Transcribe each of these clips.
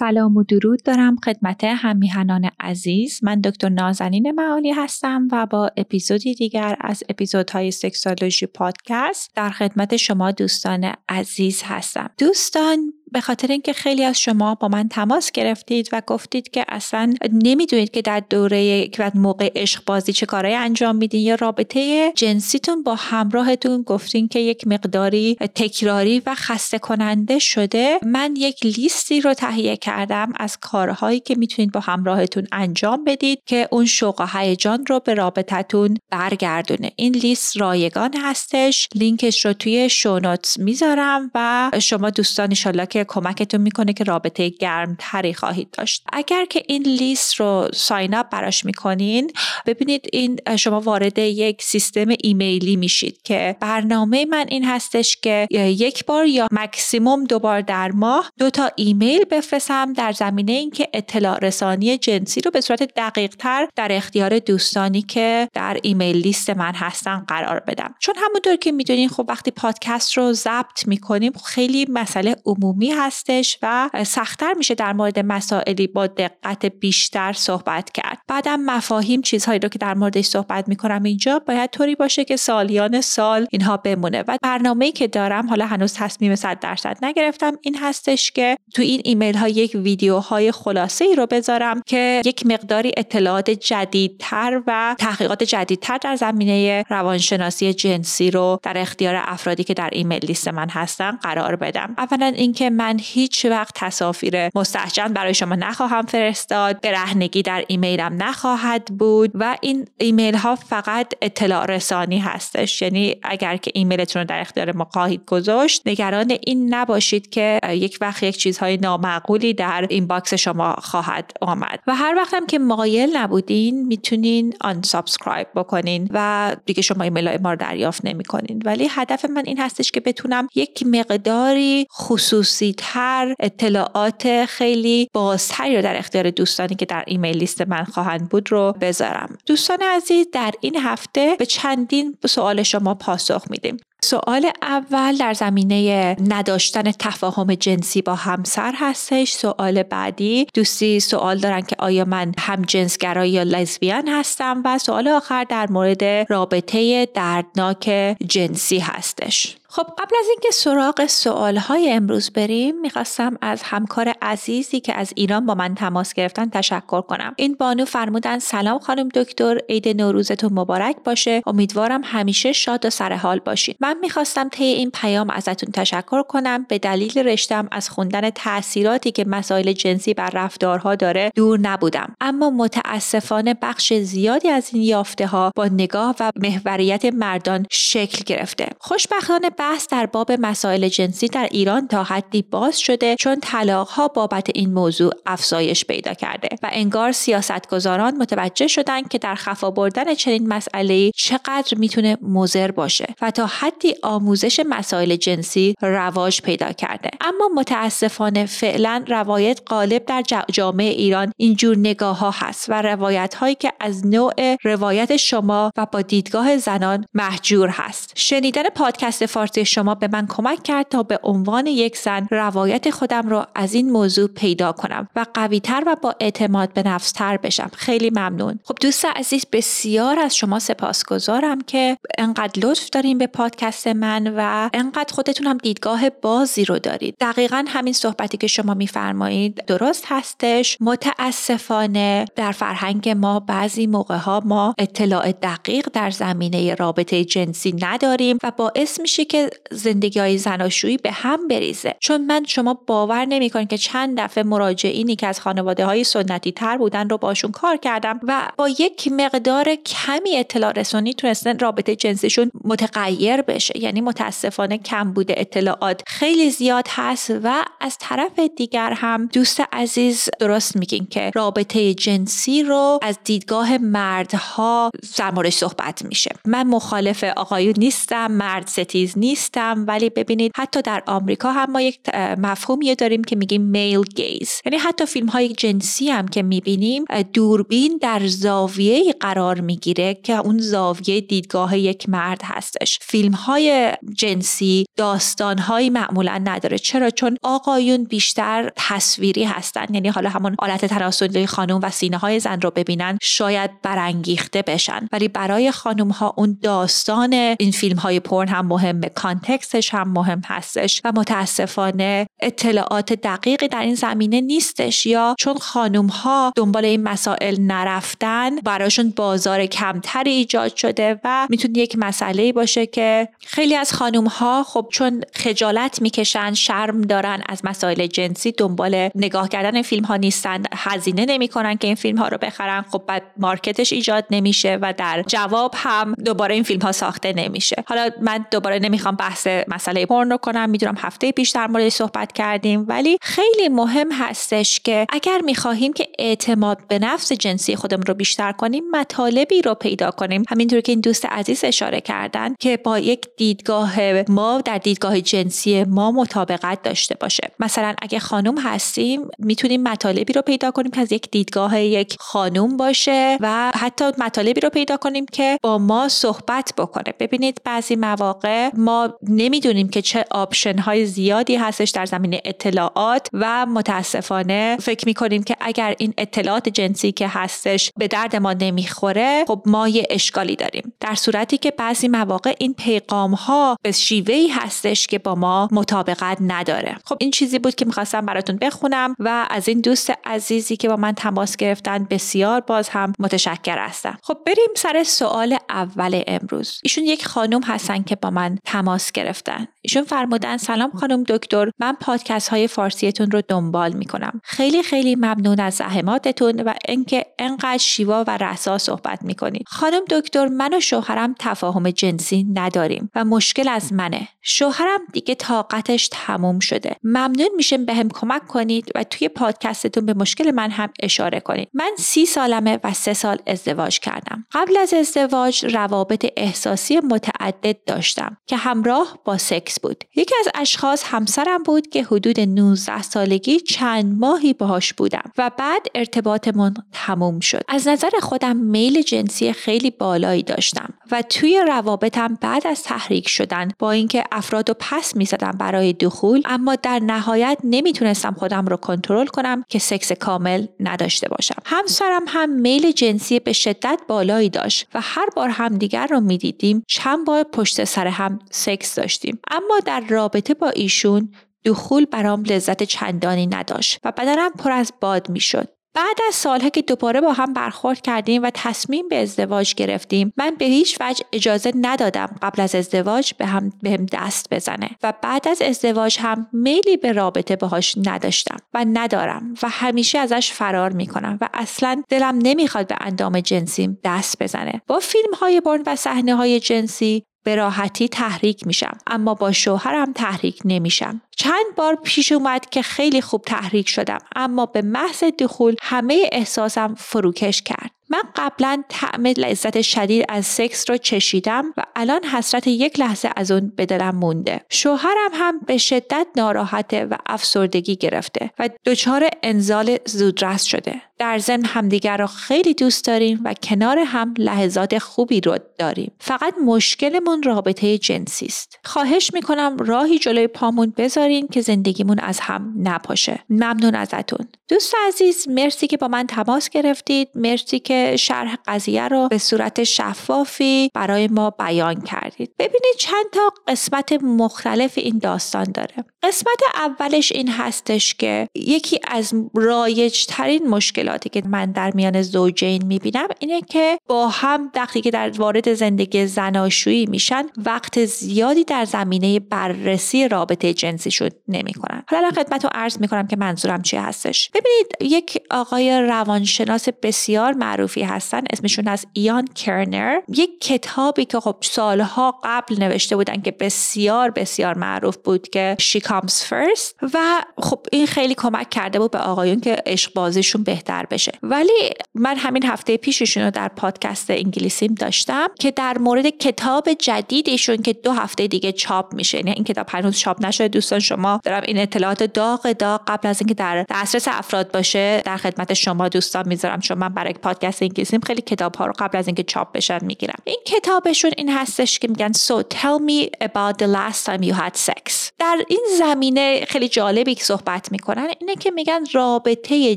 سلام و درود دارم خدمت هم‌میهنان عزیز. من دکتر نازنین معالی هستم و با اپیزودی دیگر از اپیزودهای sexology podcast در خدمت شما دوستان عزیز هستم. دوستان به خاطر اینکه خیلی از شما با من تماس گرفتید و گفتید که اصلا نمی‌دونید که در دوره و موقع عشق بازی چه کارهایی انجام میدین. یا رابطه جنسیتون با همراهتون گفتین که یک مقداری تکراری و خسته کننده شده. من یک لیستی رو تهیه کردم از کارهایی که می‌تونید با همراهتون انجام بدید که اون شوق و هیجان رو به رابطتون برگردونه. این لیست رایگان هستش. لینکش رو توی شونوتس می‌ذارم و شما دوستان انشالله که کمکتون می‌کنه که رابطه گرم تری خواهید داشت. اگر که این لیست رو ساین اپ براش می‌کنین ببینید این شما وارد یک سیستم ایمیلی میشید که برنامه من این هستش که یک بار یا مکسیموم دو بار در ماه دو تا ایمیل بفرستم در زمینه اینکه اطلاع رسانی جنسی رو به صورت دقیق تر در اختیار دوستانی که در email list من هستن قرار بدم. چون همونطور که می‌دونین خب وقتی پادکست رو ضبط می‌کنیم خیلی مسئله عمومی هستش و سختتر میشه در مورد مسائلی با دقت بیشتر صحبت کرد. بعدم مفاهیم چیزهایی رو که در موردش صحبت می‌کنم اینجا باید طوری باشه که سالیان سال اینها بمونه. و برنامه‌ای که دارم حالا هنوز تصمیم 100 درصد نگرفتم این هستش که تو این ایمیل ها یک ویدیوهای خلاصه ای رو بذارم که یک مقداری اطلاعات جدیدتر و تحقیقات جدیدتر در زمینه روانشناسی جنسی رو در اختیار افرادی که در email list من هستن قرار بدم. اولا اینکه من هیچ وقت تصاویر مستهجن برای شما نخواهم فرستاد. برهنگی در ایمیلم نخواهد بود و این ایمیل ها فقط اطلاع رسانی هستش. یعنی اگر که ایمیلتون رو در اختیار ما خواهید گذاشت نگران این نباشید که یک وقت یک چیزهای نامعقولی در inbox شما خواهد آمد. و هر وقتم که مایل نبودین می‌تونین unsubscribe بکنین و دیگه شما ایمیل های ما رو دریافت نمی‌کنین. ولی هدف من این هستش که بتونم یک مقداری خصوصی تر اطلاعات خیلی بازتری رو در اختیار دوستانی که در ایمیل لیست من خواهند بود رو بذارم. دوستان عزیز در این هفته به چندین سوال شما پاسخ میدیم. سوال اول در زمینه نداشتن تفاهم جنسی با همسر هستش. سوال بعدی دوستی سوال دارن که آیا من هم جنسگرا یا لزبیان هستم؟ و سوال آخر در مورد رابطه دردناک جنسی هستش. خب قبل از اینکه سراغ سوالهای امروز بریم می‌خواستم از همکار عزیزی که از ایران با من تماس گرفتن تشکر کنم. این بانو فرمودن سلام خانم دکتر عید نوروزتون مبارک باشه. امیدوارم همیشه شاد و سرحال باشید من می‌خواستم طی این پیام ازتون تشکر کنم. به دلیل رشتم از خوندن تاثیراتی که مسائل جنسی بر رفتارها داره دور نبودم. اما متاسفانه بخش زیادی از این یافته ها با نگاه و محوریت مردان شکل گرفته. خوشبختانه بحث در باب مسائل جنسی در ایران تا حدی باز شده چون ها بابت این موضوع افزایش پیدا کرده و انگار سیاستگزاران متوجه شدند که در خفا بردن چنین مسئله چقدر می‌تونه مضر باشه و تا حدی آموزش مسائل جنسی رواج پیدا کرده. اما متاسفانه فعلا روایت غالب در جامعه ایران اینجور نگاه ها هست و روایت هایی که از نوع روایت شما و با دیدگاه زنان محجور هست. شنیدن پادکست فارسی شما به من کمک کرد تا به عنوان یک زن روایت خودم رو از این موضوع پیدا کنم و قویتر و با اعتماد به نفس تر بشم. خیلی ممنون. خب دوست عزیز بسیار از شما سپاسگزارم که انقدر لطف داریم به پادکست من و انقدر خودتون هم دیدگاه بازی رو دارید. دقیقا همین صحبتی که شما میفرمایید درست هستش. متاسفانه در فرهنگ ما بعضی موقع ها ما اطلاع دقیق در زمینه رابطه جنسی نداریم و باعث میشه که که زندگی های زناشویی به هم بریزه. چون من شما باور نمی‌کنید که چند دفعه مراجعینی که از خانواده های سنتی تر بودن رو باشون کار کردم و با یک مقدار کمی اطلاع رسانی تونستن رابطه جنسیشون متغیر بشه. یعنی متاسفانه کم بوده اطلاعات. خیلی زیاد هست و از طرف دیگر هم دوست عزیز درست میگین که رابطه جنسی رو از دیدگاه مردها در صحبت میشه. من مخالف آقایون نیستم مرد ستیز نیستم ولی ببینید حتی در آمریکا هم ما یک مفهومی داریم که میگیم میل گیز یعنی حتی فیلم های جنسی هم که می‌بینیم دوربین در زاویه قرار می‌گیره که اون زاویه دیدگاه یک مرد هستش. فیلم های جنسی داستان های معمولا نداره. چرا؟ چون آقایون بیشتر تصویری هستن. یعنی حالا همون آلت تناسلی خانم و سینه های زن رو ببینن شاید برانگیخته بشن. ولی برای خانم ها اون داستان این فیلم های پرن هم مهمه. کانتکستش هم مهم هستش و متاسفانه اطلاعات دقیقی در این زمینه نیستش یا چون خانم ها دنبال این مسائل نرفتن براشون بازار کمتری ایجاد شده و می‌تونه یک مسئله باشه که خیلی از خانم ها خب چون خجالت می‌کشن شرم دارن از مسائل جنسی دنبال نگاه کردن فیلم ها نیستن هزینه نمی‌کنن که این فیلم ها رو بخرن خب بعد مارکتش ایجاد نمیشه و در جواب هم دوباره این فیلم ها ساخته نمیشه. حالا من دوباره نمی‌خوام بحث مسئله پرن رو کنم می‌دونم هفته پیش در مورد صحبت کردیم ولی خیلی مهم هستش که اگر می‌خواهیم که اعتماد به نفس جنسی خودمون رو بیشتر کنیم مطالبی رو پیدا کنیم. همینطور که این دوست عزیز اشاره کردن که با یک دیدگاه ما در دیدگاه جنسی ما مطابقت داشته باشه. مثلا اگه خانم هستیم می‌تونیم مطالبی رو پیدا کنیم که از یک دیدگاه یک خانم باشه و حتی مطالبی رو پیدا کنیم که با ما صحبت بکنه. ببینید بعضی مواقع ما نمی‌دونیم که چه option های زیادی هستش در زمینه اطلاعات و متاسفانه فکر می‌کنیم که اگر این اطلاعات جنسی که هستش به درد ما نمی‌خوره خب ما یه اشکالی داریم. در صورتی که بعضی مواقع این پیغام ها به شیوه‌ای هستش که با ما مطابقت نداره. خب این چیزی بود که می‌خواستم براتون بخونم و از این دوست عزیزی که با من تماس گرفتن بسیار باز هم متشکر هستم. خب بریم سر سوال اول امروز. ایشون یک خانم هستن که با من تماس گرفتن ایشون فرمودن سلام خانم دکتر من پادکست های فارسیتون رو دنبال می‌کنم. خیلی خیلی ممنون از زحماتتون و اینکه انقدر شیوا و رسا صحبت می‌کنید. خانم دکتر من و شوهرم تفاهم جنسی نداریم و مشکل از منه. شوهرم دیگه طاقتش تموم شده. ممنون میشم بهم به کمک کنید و توی پادکستتون به مشکل من هم اشاره کنید. من سی سالمه و سه سال ازدواج کردم. قبل از ازدواج روابط احساسی متعدد داشتم که همراه با سکس بود. یکی از اشخاص همسرم بود که حدود 19 سالگی چند ماهی باهاش بودم و بعد ارتباطمون تموم شد. از نظر خودم میل جنسی خیلی بالایی داشتم و توی روابطم بعد از تحریک شدن با اینکه افراد رو پس می‌زدم برای دخول اما در نهایت نمی‌تونستم خودم رو کنترل کنم که سکس کامل نداشته باشم. همسرم هم میل جنسی به شدت بالایی داشت و هر بار همدیگر رو می‌دیدیم چند بار پشت سر هم سکس داشتیم. اما در رابطه با ایشون دخول برام لذت چندانی نداشت و بدنم پر از باد می‌شد. بعد از سالها که دوباره با هم برخورد کردیم و تصمیم به ازدواج گرفتیم من به هیچ وجه اجازه ندادم قبل از ازدواج به هم بهم دست بزنه و بعد از ازدواج هم میلی به رابطه باهاش نداشتم و ندارم و همیشه ازش فرار می‌کنم و اصلا دلم نمی‌خواد به اندام جنسیم دست بزنه. با فیلم های برن و صحنه های جنسی به راحتی تحریک میشم اما با شوهرم تحریک نمیشم. چند بار پیش اومد که خیلی خوب تحریک شدم اما به محض دخول همه احساسم فروکش کرد. من قبلا طعم لذت شدید از سکس رو چشیدم و الان حسرت یک لحظه از اون به دلم مونده. شوهرم هم به شدت ناراحته و افسردگی گرفته و دچار انزال زودرس شده. در ضمن همدیگر را خیلی دوست داریم و کنار هم لحظات خوبی رو داریم. فقط مشکلمون رابطه جنسی است. خواهش می‌کنم راهی جلوی پامون بذارین که زندگیمون از هم نپاشه. ممنون ازتون. دوست عزیز مرسی که با من تماس گرفتید. مرسی که که شرح قضیه رو به صورت شفافی برای ما بیان کردید. ببینید چند تا قسمت مختلف این داستان داره. قسمت اولش این هستش که یکی از رایج ترین مشکلاتی که من در میان زوجین می‌بینم اینه که با هم وقتی که در وارد زندگی زناشویی میشن وقت زیادی در زمینه بررسی رابطه جنسیشون نمی‌کنن. حالا خدمت رو عرض می‌کنم که منظورم چی هستش. ببینید یک آقای روانشناس بسیار معروفی هستن. اسمشون از ایان کرنر. یک کتابی که خب سالها قبل نوشته بودن که بسیار بسیار معروف بود که She Comes First. و خب این خیلی کمک کرده بود به آقایون که عشق بازیشون بهتر بشه. ولی من همین هفته پیششون رو در پادکست انگلیسیم داشتم که در مورد کتاب جدیدشون که دو هفته دیگه چاپ میشه. یعنی این کتاب هنوز چاپ نشده. دوستان شما دارم این اطلاعات داغ داغ قبل از اینکه در دسترس افراد باشه در خدمت شما دوستان می‌ذارم. چون من برای پادکست انگلیسیم خیلی کتاب ها رو قبل از اینکه چاپ بشن می‌گیرم. این کتابشون این هستش که میگن so tell me about the last time you had sex. در این زمینه خیلی جالبی که صحبت می‌کنن اینه که میگن رابطه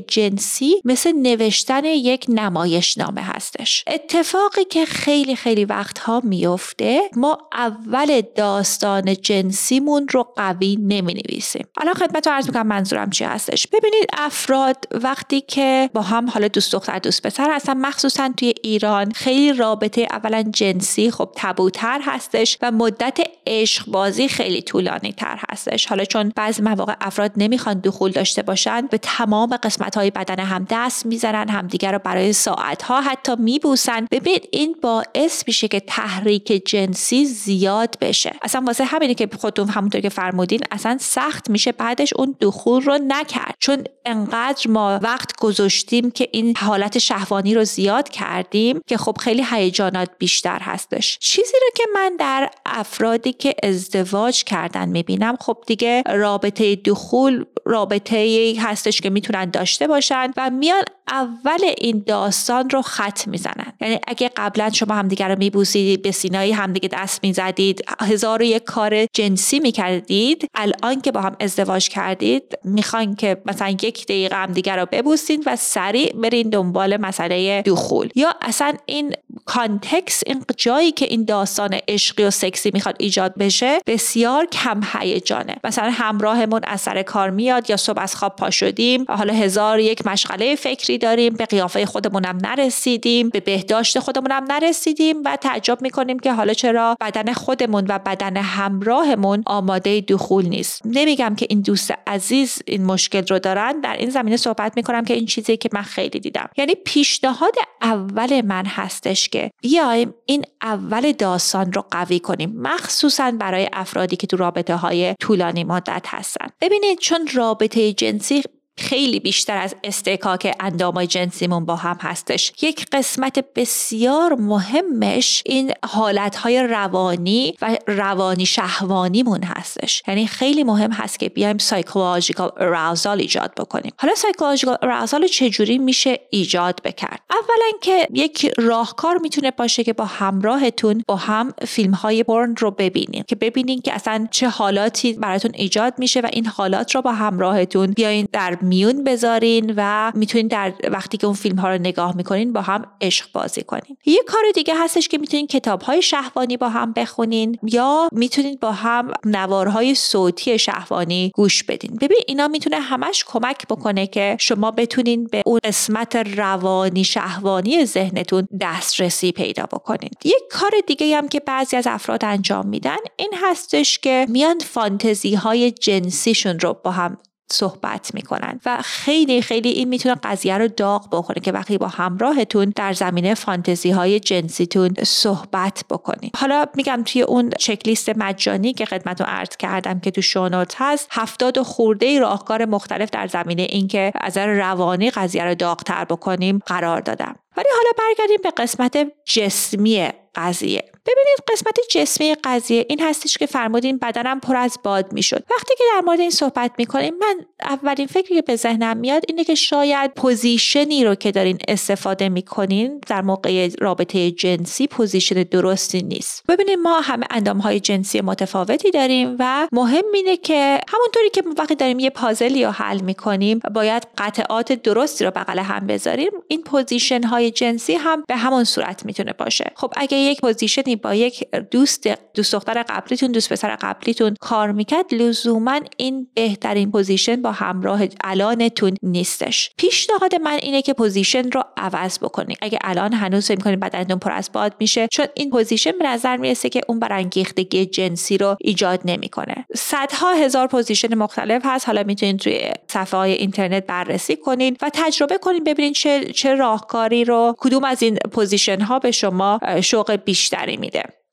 جنسی مثل نوشتن یک نمایشنامه هستش. اتفاقی که خیلی خیلی وقتها میفته ما اول داستان جنسیمون رو قوی نمی نویسیم الان خدمت عرض می‌کنم منظورم چی هستش. ببینید افراد وقتی که با هم حالا دوست دختر دوست پسر هستن مخصوصا توی ایران خیلی رابطه اولا جنسی خب تبوتر هستش و مدت عشق بازی خیلی طولانی تر هستش. حالا چون بعضی مواقع افراد نمی‌خوان دخول داشته باشن به تمام قسمت های بدن هم دست می‌زنن همدیگر رو برای ساعت ها حتی میبوسن. ببین این باعث میشه که تحریک جنسی زیاد بشه. اصلا واسه همینه که خودتون همونطور که فرمودین اصلا سخت میشه بعدش اون دخول رو نکرد. چون انقدر ما وقت گذاشتیم که این حالت شهوانی رو زیاد کردیم که خب خیلی هیجانات بیشتر هستش. چیزی رو که من در افرادی که ازدواج کردن می‌بینم خب دیگه رابطه دخول رابطه ای هستش که می‌تونن داشته باشن و میان اول این داستان رو خط می‌زنن. یعنی اگه قبلا شما همدیگه رو میبوسیدید به سینایی همدیگه دست می‌زدید هزار و یک کار جنسی می‌کردید الان که با هم ازدواج کردید می‌خواین که مثلا یک دقیقه همدیگه رو ببوسید و سریع برین دنبال مسئله دخول. یا اصلا این کانتکس این جایی که این داستان عشقی و سکسی می‌خواد ایجاد بشه بسیار کم هیجانه. مثلا همراهمون از سر کار میاد یا صبح از خواب پا شدیم حالا هزار یک مشغله فکری داریم به قیافه خودمونم نرسیدیم به بهداشت خودمونم نرسیدیم و تعجب می‌کنیم که حالا چرا بدن خودمون و بدن همراهمون آماده دخول نیست. نمیگم که این دوست عزیز این مشکل رو دارن در این زمینه صحبت می‌کنم که این چیزی که من خیلی دیدم. یعنی پیشنهاد اول من هستش که بیایم این اول داستان رو قوی کنیم مخصوصا برای افرادی که تو رابطه های طولانی مدت هستن. ببینید چون رابطه جنسی خیلی بیشتر از اصطکاک اندامای جنسیمون با هم هستش. یک قسمت بسیار مهمش این حالتهای روانی و روانی شهوانیمون هستش. یعنی خیلی مهم هست که بیایم psychological arousal ایجاد بکنیم. حالا psychological arousal چجوری میشه ایجاد کرد؟ اولا که یک راهکار می‌تونه باشه که با همراهتون با هم فیلم های پرن رو ببینین. که ببینین که اصلا چه حالاتی براتون ایجاد میشه و این حالات رو با همراهتون بیاین در میون بذارین و می‌تونین در وقتی که اون فیلم ها رو نگاه می‌کنین با هم عشق بازی کنین. یه کار دیگه هستش که می‌تونین کتاب های شهوانی با هم بخونین یا می‌تونین با هم نوارهای صوتی شهوانی گوش بدین. ببین اینا می‌تونه همش کمک بکنه که شما بتونین به اون قسمت روانی شهوانی ذهنتون دسترسی پیدا بکنین. یک کار دیگه هم که بعضی از افراد انجام میدن این هستش که میان فانتزی های جنسیشون رو با هم صحبت می‌کنن. و خیلی خیلی این می‌تونه قضیه رو داغ بکنه که وقتی با همراهتون در زمینه فانتزی های جنسیتون صحبت بکنین. حالا میگم توی اون چکلیست مجانی که خدمتتون عرض کردم که تو show note هست هفتاد خورده راهکار مختلف در زمینه اینکه از روانی قضیه رو داغتر بکنیم قرار دادم. ولی حالا برگردیم به قسمت جسمی قضیه. ببینید قسمت جسمی قضیه این هستش که فرمودین بدنم پر از باد می‌شد. وقتی که در مورد این صحبت می‌کنیم من اولین فکری که به ذهنم میاد اینه که شاید position ی رو که دارین استفاده می‌کنین در موقع رابطه جنسی position درستی نیست. ببینید ما همه اندام های جنسی متفاوتی داریم و مهم اینه که همونطوری که وقتی داریم یه پازلی رو حل می‌کنیم باید قطعات درستی رو بغل هم بذاریم این position های جنسی هم به همون صورت می‌تونه باشه. خب اگه یک position ی با یک دوست دوست دختر قبلیتون دوست پسر قبلیتون کار می‌کرد لزوما این بهترین position با همراه الانتون نیستش. پیشنهاد من اینه که position رو عوض بکنید اگه الان هنوز فکر می‌کنید بدنتون پر از باد میشه چون این position به نظر می‌رسه که اون برانگیختگی جنسی رو ایجاد نمی‌کنه. صدها هزار position مختلف هست. حالا می‌تونید توی صفحه های اینترنت بررسی کنید و تجربه کنید ببینید چه چه راهکاری رو کدوم از این position ها به شما شوق بیشتری میده.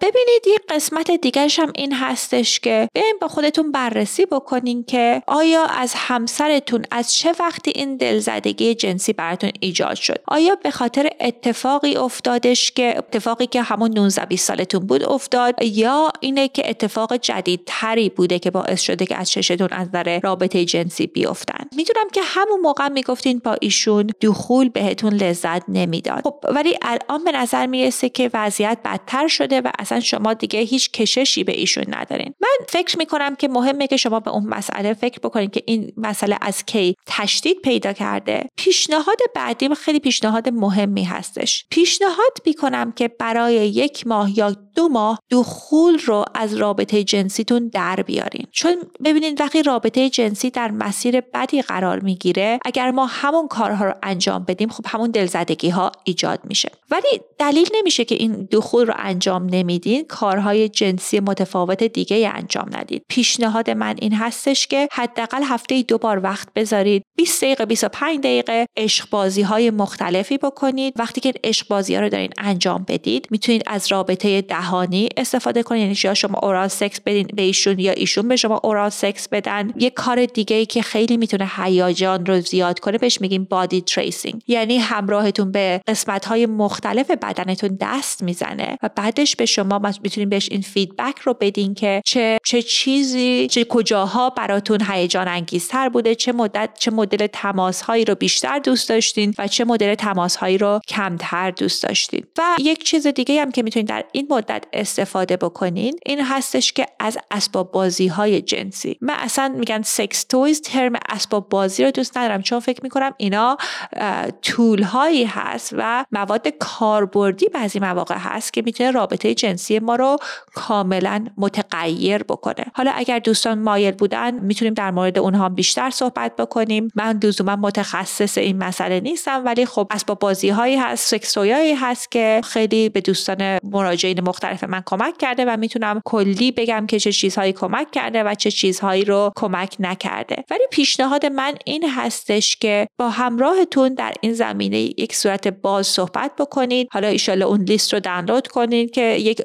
ببینید یه قسمت دیگرش هم این هستش که بیاین با خودتون بررسی بکنین که آیا از همسرتون از چه وقتی این دلزدگی جنسی براتون ایجاد شد؟ آیا به خاطر اتفاقی افتادش که اتفاقی که همون 19 20 سالتون بود افتاد یا اینه که اتفاق جدیدتری بوده که باعث شده که از چشمتون از نظر رابطه جنسی بیفتن؟ می‌دونم که همون موقع می‌گفتین با ایشون دخول بهتون لذت نمی‌داد. خب ولی الان به نظر می‌رسه که وضعیت بدتر شده و اصلا شما دیگه هیچ کششی به ایشون ندارین. من فکر می‌کنم که مهمه که شما به اون مسئله فکر بکنید که این مسئله از کی تشدید پیدا کرده. پیشنهاد بعدیم خیلی پیشنهاد مهمی هستش. پیشنهاد می‌کنم که برای یک ماه یا دو ماه دخول رو از رابطه جنسیتون در بیارین. چون ببینید وقتی رابطه جنسی در مسیر بدی قرار می‌گیره اگر ما همون کارها رو انجام بدیم خب همون دلزدگی ها ایجاد میشه. ولی دلیل نمیشه که این دخول رو انجام نمیدین کارهای جنسی متفاوت دیگه انجام ندید. پیشنهاد من این هستش که حداقل هفته دو بار وقت بذارید 20 دقیقه 25 دقیقه عشق بازی های مختلفی بکنید. وقتی که عشق بازی ها رو دارین انجام بدید می‌تونید از رابطه دهانی استفاده کنید. یعنی یا شما oral sex بدین به ایشون یا ایشون به شما oral sex بدن. یه کار دیگه ای که خیلی می‌تونه هیجان رو زیاد کنه بهش میگیم body tracing یعنی همراهتون به قسمت های مختلف بدنتون دست می‌زنه و بعدش به شما می‌تونید بهش این feedback رو بدین که چه چه چیزی چه کجاها براتون هیجان انگیزتر بوده چه مدت چه مدل تماس هایی رو بیشتر دوست داشتین و چه مدل تماس هایی رو کمتر دوست داشتین. و یک چیز دیگه هم که می‌تونید در این مدت استفاده بکنین این هستش که از اسباب بازی های جنسی. من اصلا میگن سکس تویز ترم اسباب بازی رو دوست ندارم چون فکر می‌کنم اینا طول هایی هست و مواد کاربردی بعضی مواقع هست که می‌تونه رابطه جنسی ما رو کاملا متغیر بکنه. حالا اگر دوستان مایل بودن می‌تونیم در مورد اونها بیشتر صحبت بکنیم. من لزوما متخصص این مسئله نیستم ولی خب اسباب بازی هایی هست سکسویایی هست که خیلی به دوستان مراجعین مختلف من کمک کرده و می‌تونم کلی بگم که چه چیزهایی کمک کرده و چه چیزهایی رو کمک نکرده. ولی پیشنهاد من این هستش که با همراهتون در این زمینه یک صورت باز صحبت بکنید. حالا ایشالا اون لیست رو دانلود کنید که یک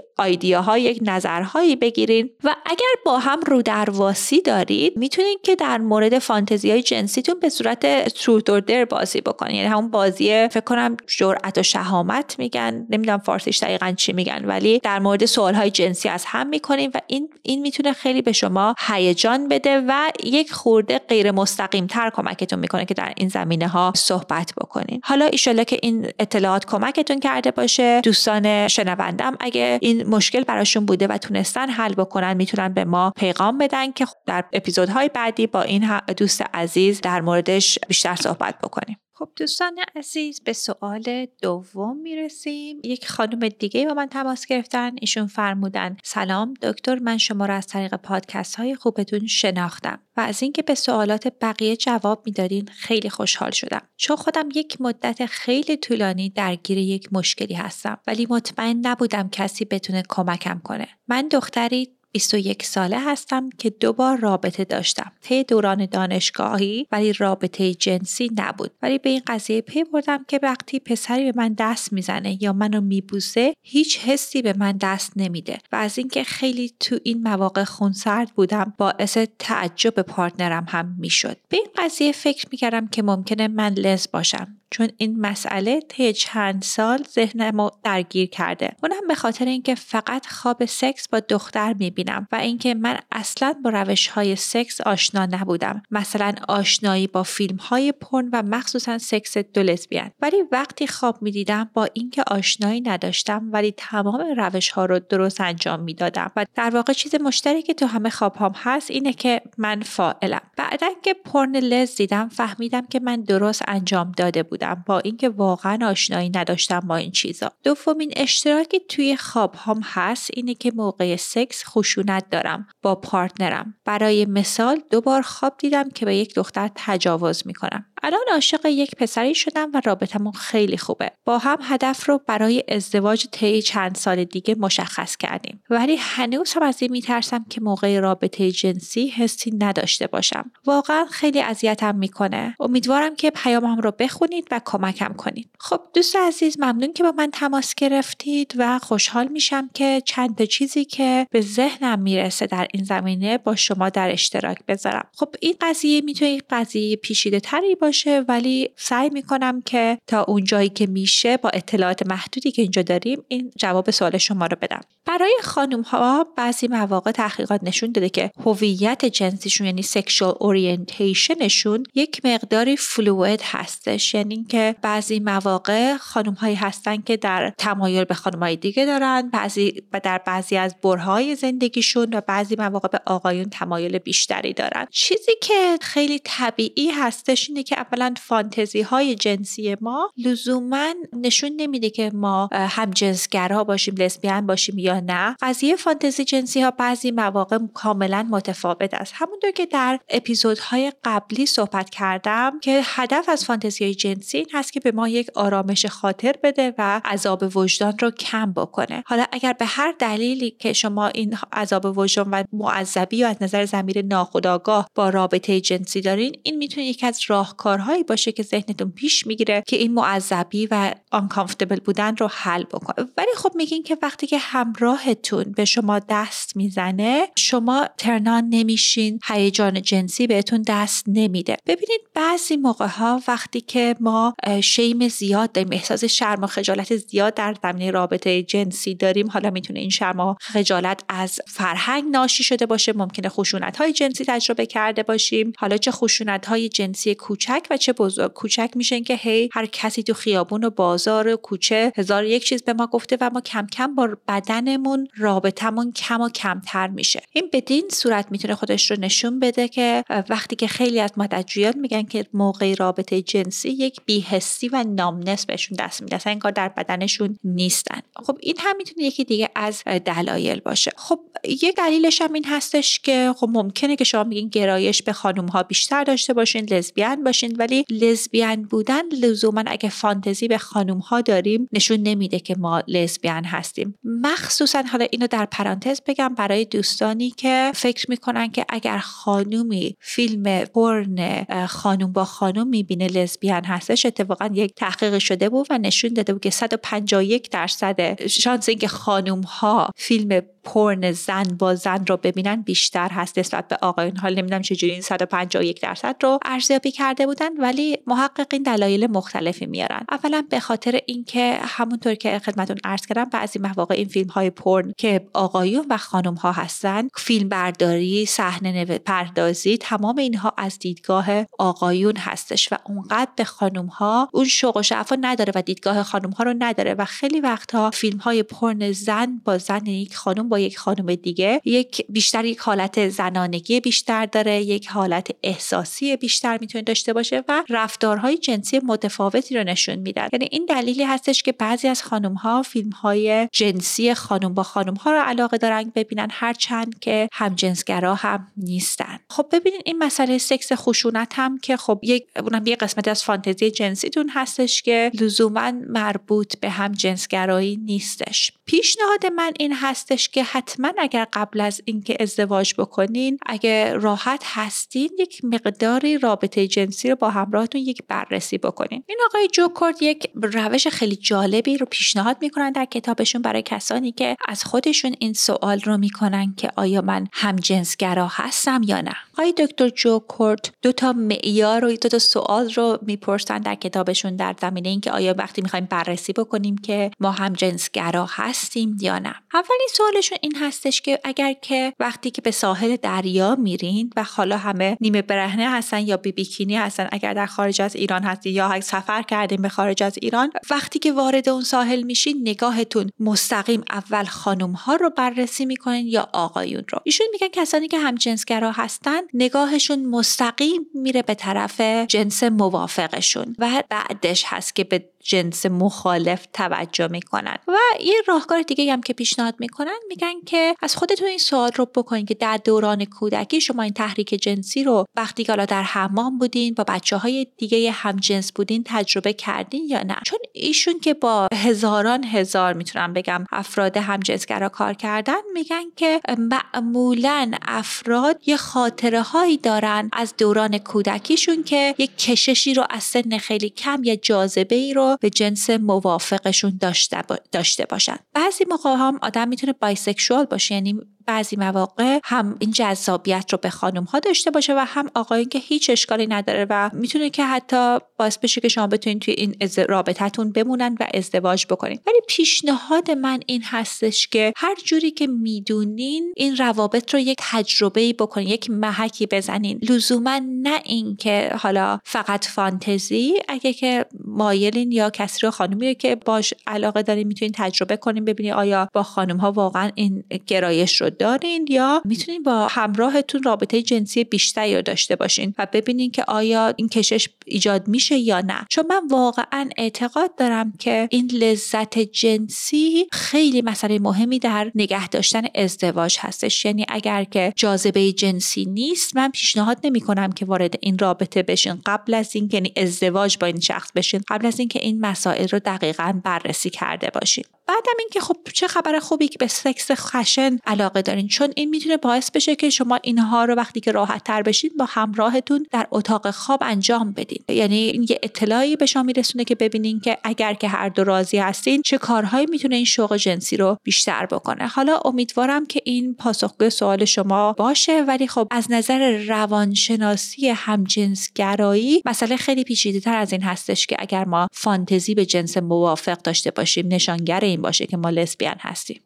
ها یک نظرهایی بگیرین. و اگر با هم رو درواسی دارید می‌تونید که در مورد فانتزی های جنسیتون به صورت تروت در بازی بکنید یعنی همون بازی فکر کنم جرأت و شهامت میگن. نمی‌دونم فارسیش دقیقا چی میگن ولی در مورد سوال های جنسی از هم می‌کنیم و این این می‌تونه خیلی به شما هیجان بده و یک خورده غیر مستقیم تر کمکتون می‌کنه که در این زمینه ها صحبت بکنین. حالا ایشالله که این اطلاعات کمکتون کرده باشه دوستان شنوندم اگه این مشکل براشون بوده و تونستن حل بکنن می‌تونن به ما پیغام بدن که در اپیزودهای بعدی با این دوست عزیز در موردش بیشتر صحبت بکنیم. خب دوستان عزیز به سوال دوم می‌رسیم. یک خانم دیگه با من تماس گرفتن. ایشون فرمودن سلام دکتر من شما را از طریق پادکست های خوبتون شناختم و از اینکه به سوالات بقیه جواب می‌دادین خیلی خوشحال شدم. چون خودم یک مدت خیلی طولانی درگیر یک مشکلی هستم ولی مطمئن نبودم کسی بتونه کمکم کنه. من دختری 21 ساله هستم که دو بار رابطه داشتم. طی دوران دانشگاهی ولی رابطه جنسی نبود. ولی به این قضیه پی بردم که وقتی پسری به من دست می‌زنه یا منو میبوسه هیچ حسی به من دست نمیده. و از اینکه خیلی تو این مواقع خونسرد بودم باعث تعجب partner م هم می‌شد. به این قضیه فکر می‌کردم که ممکنه من لز باشم. چون این مسئله طی چند سال ذهنمو درگیر کرده. اونم به خاطر اینکه فقط خواب سکس با دختر می‌بینم. و اینکه من اصلا با روش های سکس آشنا نبودم. مثلا آشنایی با فیلم های پرن و مخصوصا سکس دو لزبیان ولی وقتی خواب می‌دیدم با اینکه آشنایی نداشتم ولی تمام روش ها رو درست انجام می‌دادم. و در واقع چیز مشترکی تو همه خواب هام هست اینه که من فاعلم بعدا که پرن لز دیدم فهمیدم که من درست انجام داده بودم با اینکه واقعا آشنایی نداشتم با این چیزا. دومین اشتراکی توی خواب هم هست اینه که موقع سکس خشونت دارم با پارتنرم. برای مثال دو بار خواب دیدم که به یک دختر تجاوز می‌کنم. الان عاشق یک پسری شدم و رابطمون خیلی خوبه. با هم هدف رو برای ازدواج طی چند سال دیگه مشخص کردیم. ولی هنوز هم از این میترسم که موقع رابطه جنسی حسی نداشته باشم. واقعا خیلی اذیتم می‌کنه. امیدوارم که پیامم رو بخونید و کمکم کنید. خب دوست عزیز ممنون که با من تماس گرفتید و خوشحال میشم که چند تا چیزی که به ذهنم می‌رسه در این زمینه با شما در اشتراک بذارم. خب این قضیه می‌تونه قضیه پیشیده تری باشه ولی سعی می‌کنم که تا اون جایی که میشه با اطلاعات محدودی که اینجا داریم این جواب سوال شما رو بدم. برای خانم ها بعضی مواقع تحقیقات نشون داده که هویت جنسیشون یعنی سکشوال اورینتیشنشون یک مقداری فلوید هستش. یعنی که بعضی مواقع خانم هایی هستن که در تمایل به خانم های دیگه دارن بعضی در بعضی از برهای زندگیشون و بعضی مواقع به آقایون تمایل بیشتری دارن. چیزی که خیلی طبیعی هستش اینه که اولا فانتزی های جنسی ما لزوما نشون نمیده که ما هم جنسگرا باشیم لسبیان باشیم یا نه. قضیه فانتزی جنسی ها بعضی مواقع کاملا متفاوت است. همونطور که در اپیزودهای قبلی صحبت کردم که هدف از فانتزی جنسی این هست که به ما یک آرامش خاطر بده و عذاب وجدان رو کم بکنه. حالا اگر به هر دلیلی که شما این عذاب وجدان و معذبی و از نظر زمیر ناخودآگاه با رابطه جنسی دارین این می‌تونه یکی از راهکارهایی باشه که ذهنتون پیش می‌گیره که این معذبی و uncomfortable بودن رو حل بکنه. ولی خب میگین که وقتی که همراهتون به شما دست می‌زنه شما ترنان نمیشین هیجان جنسی بهتون دست نمیده. ببینید بعضی موقع ها وقتی که ما شیم زیاد داریم احساس شرم و خجالت زیاد در زمینه رابطه جنسی داریم حالا می‌تونه این شرم و خجالت از فرهنگ ناشی شده باشه ممکنه خشونت های جنسی تجربه کرده باشیم. حالا چه خشونت های جنسی کوچک و چه بزرگ کوچک میشن که هی هر کسی تو خیابون و بازار و کوچه هزار یک چیز به ما گفته و ما کم کم با بدنمون رابطمون کم و کمتر میشه. این بدین صورت می‌تونه خودش رو نشون بده که وقتی که خیلی از مددجویان میگن که موقع رابطه جنسی یک بیهستی و نامنس بهشون دست میده اصلا کار در بدنشون نیستن. خب این هم می‌تونه یکی دیگه از دلایل باشه. خب یک دلیلش هم این هستش که خب ممکنه که شما میگین گرایش به خانم ها بیشتر داشته باشین لزبیان باشین ولی لزبیان بودن لزوما اگه فانتزی به خانم ها داریم نشون نمیده که ما لزبیان هستیم. مخصوصا حالا اینو در پرانتز بگم برای دوستانی که فکر می‌کنن که اگر خانومی فیلم پرن خانوم با خانوم می‌بینه لزبیان هستش اتفاقا یک تحقیق شده بود و نشون داده بود که 151 درصد شانس اینکه خانوم ها فیلم پرن زن با زن رو ببینن بیشتر هست نسبت به آقایون. حال نمی‌دونم چجوری این 151 درصد رو ارزیابی کرده بودن ولی محققین دلایل مختلفی میارن. اولا به خاطر اینکه همونطور که خدمتون عرض کردم بعضی مواقع این فیلم های پرن که آقایون و خانم ها هستن فیلم برداری صحنه پردازی تمام اینها از دیدگاه آقایون هستش و اونقدر به خانم ها اون شوق و شعفا نداره و دیدگاه خانم ها رو نداره و خیلی وقتها فیلم های پرن زن با زن یک خانم با یک خانم دیگه یک بیشتر یک حالت زنانگی بیشتر داره یک حالت احساسی بیشتر می‌تونه داشته باشه و رفتارهای جنسی متفاوتی رو نشون میدن. یعنی این دلیلی هستش که بعضی از خانم ها فیلم های جنسی خانم با خانم ها رو علاقه دارن ببینن هرچند که هم جنسگرا هم نیستن. خب ببینین این مسئله سکس خشونت هم که خب یک اونم یه قسمت از فانتزی جنسیتون هستش که لزوما مربوط به هم جنسگرایی نیستش. پیشنهاد من این هستش که حتما اگر قبل از اینکه ازدواج بکنین اگه راحت هستین یک مقداری رابطه جنسی رو با همراهتون یک بررسی بکنین. این آقای جوکورد یک روش خیلی جالبی رو پیشنهاد می‌کنن در کتابشون برای کسانی که از خودشون این سوال رو می‌کنن که آیا من هم جنسگرا هستم یا نه. آقای دکتر جوکورد دو تا معیار و دو تا سوال رو می‌پرسن در کتابشون در زمینه اینکه آیا وقتی می‌خوایم بررسی بکنیم که ما هم جنسگرا هستیم یا نه. اولین سوالشون این هستش که اگر که وقتی که به ساحل دریا میرین و حالا همه نیمه برهنه هستن یا بی بیکینی هستن اگر در خارج از ایران هستی یا سفر کردیم به خارج از ایران وقتی که وارد اون ساحل میشین نگاهتون مستقیم اول خانم ها رو بررسی می‌کنین یا آقایون رو. ایشون میگن کسانی که هم جنسگرا هستن نگاهشون مستقیم میره به طرف جنس موافقشون و بعدش هست که به جنس مخالف توجه می‌کنن. و یه راهکار دیگه هم که پیشنهاد می‌کنن میگن که از خودتون این سوال رو بکنین که در دوران کودکی شما این تحریک جنسی رو وقتی که در حمام بودین با بچه های دیگه هم جنس بودین تجربه کردین یا نه؟ چون ایشون که با هزاران هزار می‌تونم بگم افراد هم جنسگرا کار کردن میگن که معمولا افراد یه خاطره هایی دارن از دوران کودکیشون که یک کششی رو از سن خیلی کم یا جاذبه ای رو به جنس موافقشون داشته, داشته باشن. بعضی موقع هم آدم می‌تونه بایسکشوال باشه یعنی بعضی مواقع هم این جذابیت رو به خانم ها داشته باشه و هم آقایون که هیچ اشکالی نداره و می‌تونه که حتی باعث بشه که شما بتونید توی این رابطتون بمونن و ازدواج بکنین. ولی پیشنهاد من این هستش که هر جوری که می‌دونین این روابط رو یک تجربه بکنین یک محکی بزنین. لزوما نه اینکه حالا فقط فانتزی اگه که مایلین یا کسی رو خانمی که باش علاقه دارین می‌تونین تجربه کنین ببینید آیا با خانم ها واقعا این گرایش رو دارین یا می‌تونین با همراهتون رابطه جنسی بیشتری رو داشته باشین و ببینین که آیا این کشش ایجاد میشه یا نه. چون من واقعا اعتقاد دارم که این لذت جنسی خیلی مسئله مهمی در نگه داشتن ازدواج هستش. یعنی اگر که جاذبه جنسی نیست من پیشنهاد نمی کنم که وارد این رابطه بشین. قبل از اینکه یعنی ازدواج با این شخص بشین قبل از اینکه این مسائل رو دقیقا بررسی کرده باشین. بعدم اینکه خب چه خبر خوبی که به سکس خشن علاقه دارین. چون این می‌تونه باعث بشه که شما اینها رو وقتی که راحت تر بشین با همراهتون در اتاق خواب انجام بدین. یعنی یه اطلاعی به شما میرسونه که ببینین که اگر که هر دو راضی هستین چه کارهایی می‌تونه این شوق جنسی رو بیشتر بکنه. حالا امیدوارم که این پاسخگوی سوال شما باشه ولی خب از نظر روانشناسی همجنسگرایی مسئله خیلی پیچیده تر از این هستش که اگر ما فانتزی به جنس موافق داشته باشیم نشانگر این باشه که ما لسبیان هستیم.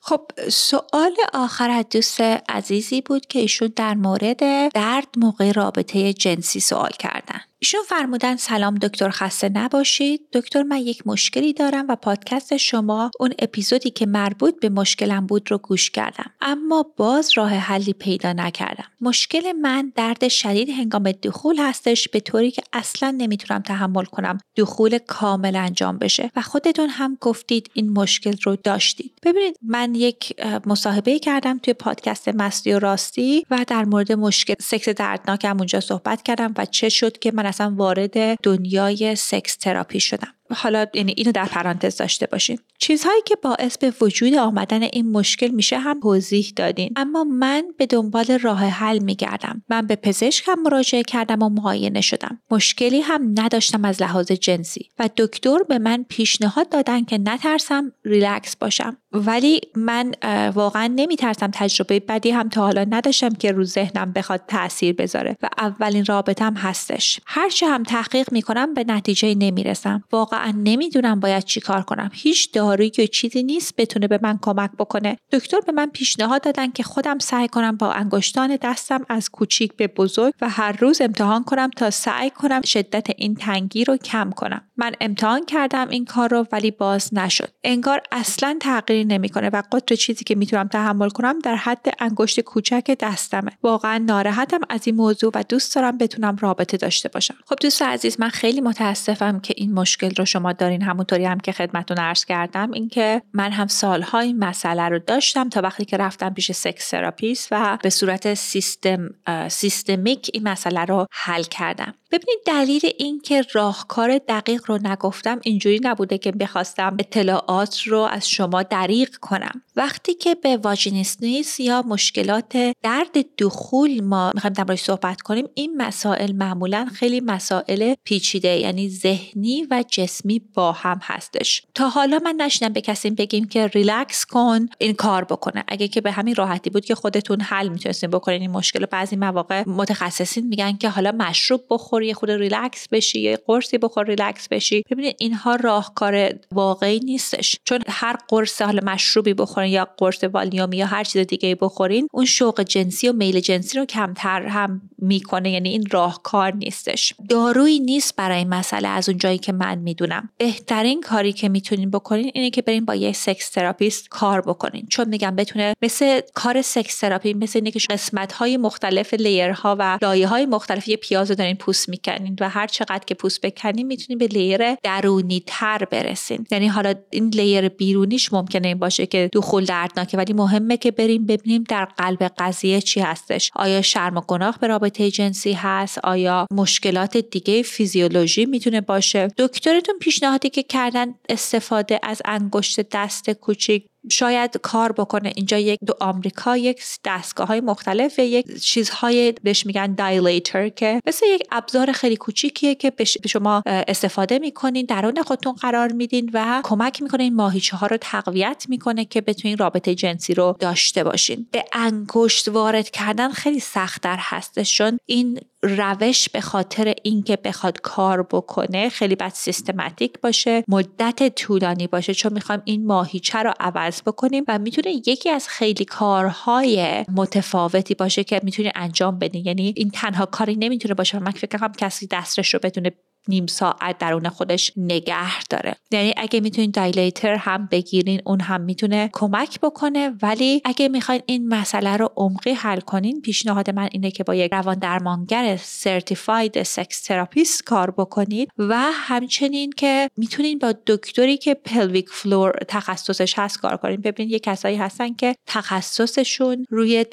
خب سوال آخر از دوست عزیزی بود که ایشون در مورد درد موقع رابطه جنسی سوال کردن. ایشون فرمودن سلام دکتر خسته نباشید. دکتر من یک مشکلی دارم و پادکست شما اون اپیزودی که مربوط به مشکلم بود رو گوش کردم. اما باز راه حلی پیدا نکردم. مشکل من درد شدید هنگام دخول هستش به طوری که اصلا نمی‌تونم تحمل کنم. دخول کامل انجام بشه. و خودتون هم گفتید این مشکل رو داشتید. ببینید من یک مصاحبه کردم توی پادکست مستی و راستی و در مورد مشکل سکس دردناکم اونجا صحبت کردم و چه شد که من اصلا وارد دنیای sex therapy شدم. حالا یعنی اینو در پرانتز داشته باشیم چیزهایی که باعث به وجود آمدن این مشکل میشه هم توضیح دادین. اما من به دنبال راه حل میگردم. من به پزشکم مراجعه کردم و معاینه شدم. مشکلی هم نداشتم از لحاظ جنسی. و دکتر به من پیشنهاد دادن که نترسم ریلکس باشم. ولی من واقعا نمیترسم تجربه بدی هم تا حالا نداشتم که رو ذهنم بخواد تاثیر بذاره. و اولین رابطم هستش. هرچه هم تحقیق می‌کنم به نتیجه نمی‌رسم. واقعا نمی‌دونم باید چی کار کنم. هیچ دارویی یا چیزی نیست بتونه به من کمک بکنه. دکتر به من پیشنهاد دادن که خودم سعی کنم با انگشتان دستم از کوچیک به بزرگ و هر روز امتحان کنم تا سعی کنم شدت این تنگی رو کم کنم. من امتحان کردم این کار رو ولی باز نشد. انگار اصلا تغییری نمی‌کنه و قطر چیزی که می‌تونم تحمل کنم در حد انگشت کوچک دستمه. واقعا ناراحتم از این موضوع و دوست دارم بتونم رابطه داشته باشم. خب دوست عزیز من خیلی متاسفم که این مشکل رو شما دارین همونطوری هم که خدمتون عرض کردم اینکه من هم سالها مسئله رو داشتم تا وقتی که رفتم پیش sex therapist و به صورت سیستم سیستمیک این مسئله رو حل کردم. ببینید دلیل این که راهکار دقیق رو نگفتم اینجوری نبوده که بخواستم اطلاعات رو از شما دریغ کنم. وقتی که به vaginismus یا مشکلات درد دخول ما می‌خوایم در صحبت کنیم این مسائل معمولا خیلی مسائل پیچیده یعنی ذهنی و جسمی با هم هستش. تا حالا من نشده به کسی بگیم که ریلکس کن این کار بکنه. اگه که به همین راحتی بود که خودتون حل می‌تونستین بکنین این مشکل بعضی مواقع متخصصین میگن که حالا مشروب بخور یه خود ریلکس بشی یه قرصی بخور ریلکس بشی. ببینید اینها راهکار واقعی نیستش. چون هر قرص حالا مشروبی بخورین یا قرص والیومی یا هر چیز دیگه بخورین اون شوق جنسی و میل جنسی رو کمتر هم می‌کنه. یعنی این راهکار نیستش. دارویی نیست برای مسئله از اون جایی که من می‌دونم. بهترین کاری که می‌تونین بکنین اینه که برین با یه sex therapist کار بکنین. چون میگم بتونه مثل کار sex therapy مثل اینه که قسمت های مختلف layer ها و لایه های مختلف یه پیاز رو دارین پوست می‌کنین و هر چقدر که پوست بکنین می‌تونین به لیر درونی تر برسین. یعنی حالا این لیر بیرونیش ممکنه این باشه که دخول دردناکه ولی مهمه که بریم ببینیم در قلب قضیه چی هستش. آیا شرم و گناه به رابطه جنسی هست؟ آیا مشکلات دیگه فیزیولوژی می‌تونه باشه؟ دکترتون پیشنهادی که کردن استفاده از انگشت دست کوچیک شاید کار بکنه. اینجا یک دو آمریکا یک دستگاه های مختلف یک چیزهای بهش میگن دایلیتر که مثل یک ابزار خیلی کوچیکیه که به شما استفاده می‌کنین درون خودتون قرار میدین و کمک می‌کنه این ماهیچه ها رو تقویت می‌کنه که بتونین رابطه جنسی رو داشته باشین. به انگشت وارد کردن خیلی سختتر هستش چون این روش به خاطر اینکه بخواد کار بکنه خیلی باید سیستماتیک باشه مدت طولانی باشه. چون می‌خوایم این ماهیچه رو عوض بکنیم و می‌تونه یکی از خیلی کارهای متفاوتی باشه که می‌تونی انجام بدین یعنی این تنها کاری نمی‌تونه باشه من فکر کنم کسی دستش رو بتونه نیم ساعت درون خودش نگه داره. یعنی اگه می‌تونین dilator هم بگیرین اون هم می‌تونه کمک بکنه. ولی اگه می‌خواین این مسئله رو عمقی حل کنین پیشنهاد من اینه که با یک روان درمانگر certified sex therapist کار بکنید و همچنین که می‌تونین با دکتری که pelvic floor تخصصش هست کار کنین. ببینید یه کسایی هستن که تخصصشون روی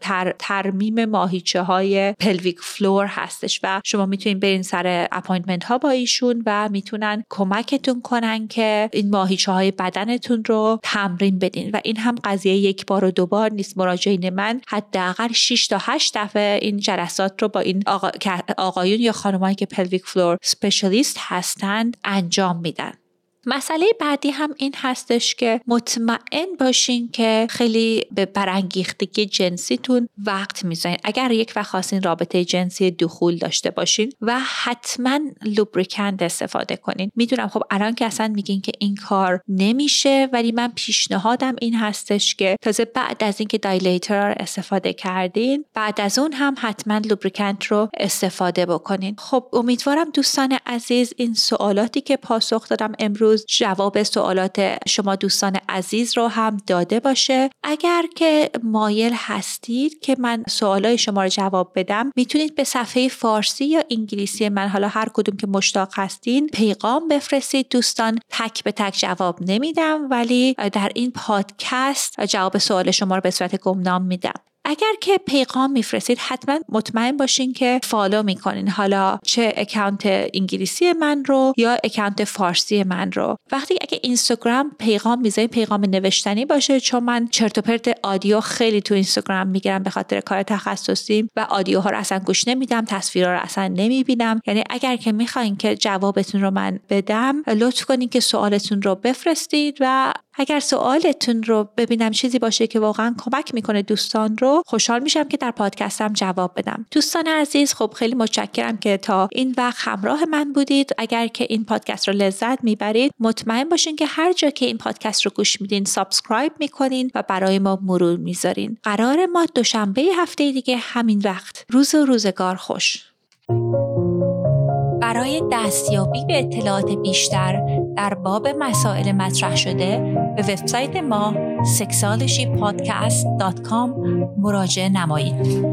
تر، ترمیم ماهیچه های pelvic floor هستش و شما می‌تونین برین سر appointment ها با ایشون و می‌تونن کمکتون کنن که این ماهیچه های بدنتون رو تمرین بدین. و این هم قضیه یک بار و دو بار نیست. مراجعین من حداقل 6 تا 8 دفعه این جلسات رو با این آقا... آقایون یا خانمایی که pelvic floor specialist هستند انجام میدن. مسئله بعدی هم این هستش که مطمئن باشین که خیلی به برانگیختگی جنسیتون وقت می‌ذارین. اگر یک وقت خواستین رابطه جنسی دخول داشته باشین و حتما لوبریکند استفاده کنین. می‌دونم خب الان که اصلا میگین که این کار نمیشه ولی من پیشنهادم این هستش که تازه بعد از اینکه دایلیتر استفاده کردین بعد از اون هم حتما لوبریکند رو استفاده بکنین. خب امیدوارم دوستان عزیز این سوالاتی که پاسخ دادم امروز جواب سوالات شما دوستان عزیز رو هم داده باشه. اگر که مایل هستید که من سوالای شما رو جواب بدم می‌تونید به صفحه فارسی یا انگلیسی من حالا هر کدوم که مشتاق هستین پیغام بفرستید. دوستان تک به تک جواب نمیدم ولی در این پادکست جواب سوال شما رو به صورت گمنام میدم. اگر که پیغام میفرستید حتما مطمئن باشین که follow می‌کنین. حالا چه account انگلیسی من رو یا account فارسی من رو. وقتی اگه اینستاگرام پیغام می‌ذارین پیغام نوشتنی باشه چون من چرت و پرت audio خیلی تو اینستاگرام می‌گیرم به خاطر کار تخصصی و audio ها رو اصلا گوش نمیدم تصویرها رو اصلا نمی‌بینم. یعنی اگر که می‌خواین که جوابتون رو من بدم لطف کنین که سوالتون رو بفرستید و اگر سوالتون رو ببینم چیزی باشه که واقعا کمک می‌کنه دوستان خوشحال میشم که در پادکستم جواب بدم. دوستان عزیز خب خیلی متشکرم که تا این وقت همراه من بودید. اگر که این پادکست رو لذت می‌برید مطمئن باشین که هر جا که این پادکست رو گوش میدین subscribe می‌کنین و برای ما مرور می‌ذارین. قرار ما دوشنبه هفته دیگه همین وقت. روز و روزگار خوش. برای دستیابی به اطلاعات بیشتر در باب مسائل مطرح شده به وبسایت ما sexualshypodcast.com مراجعه نمایید.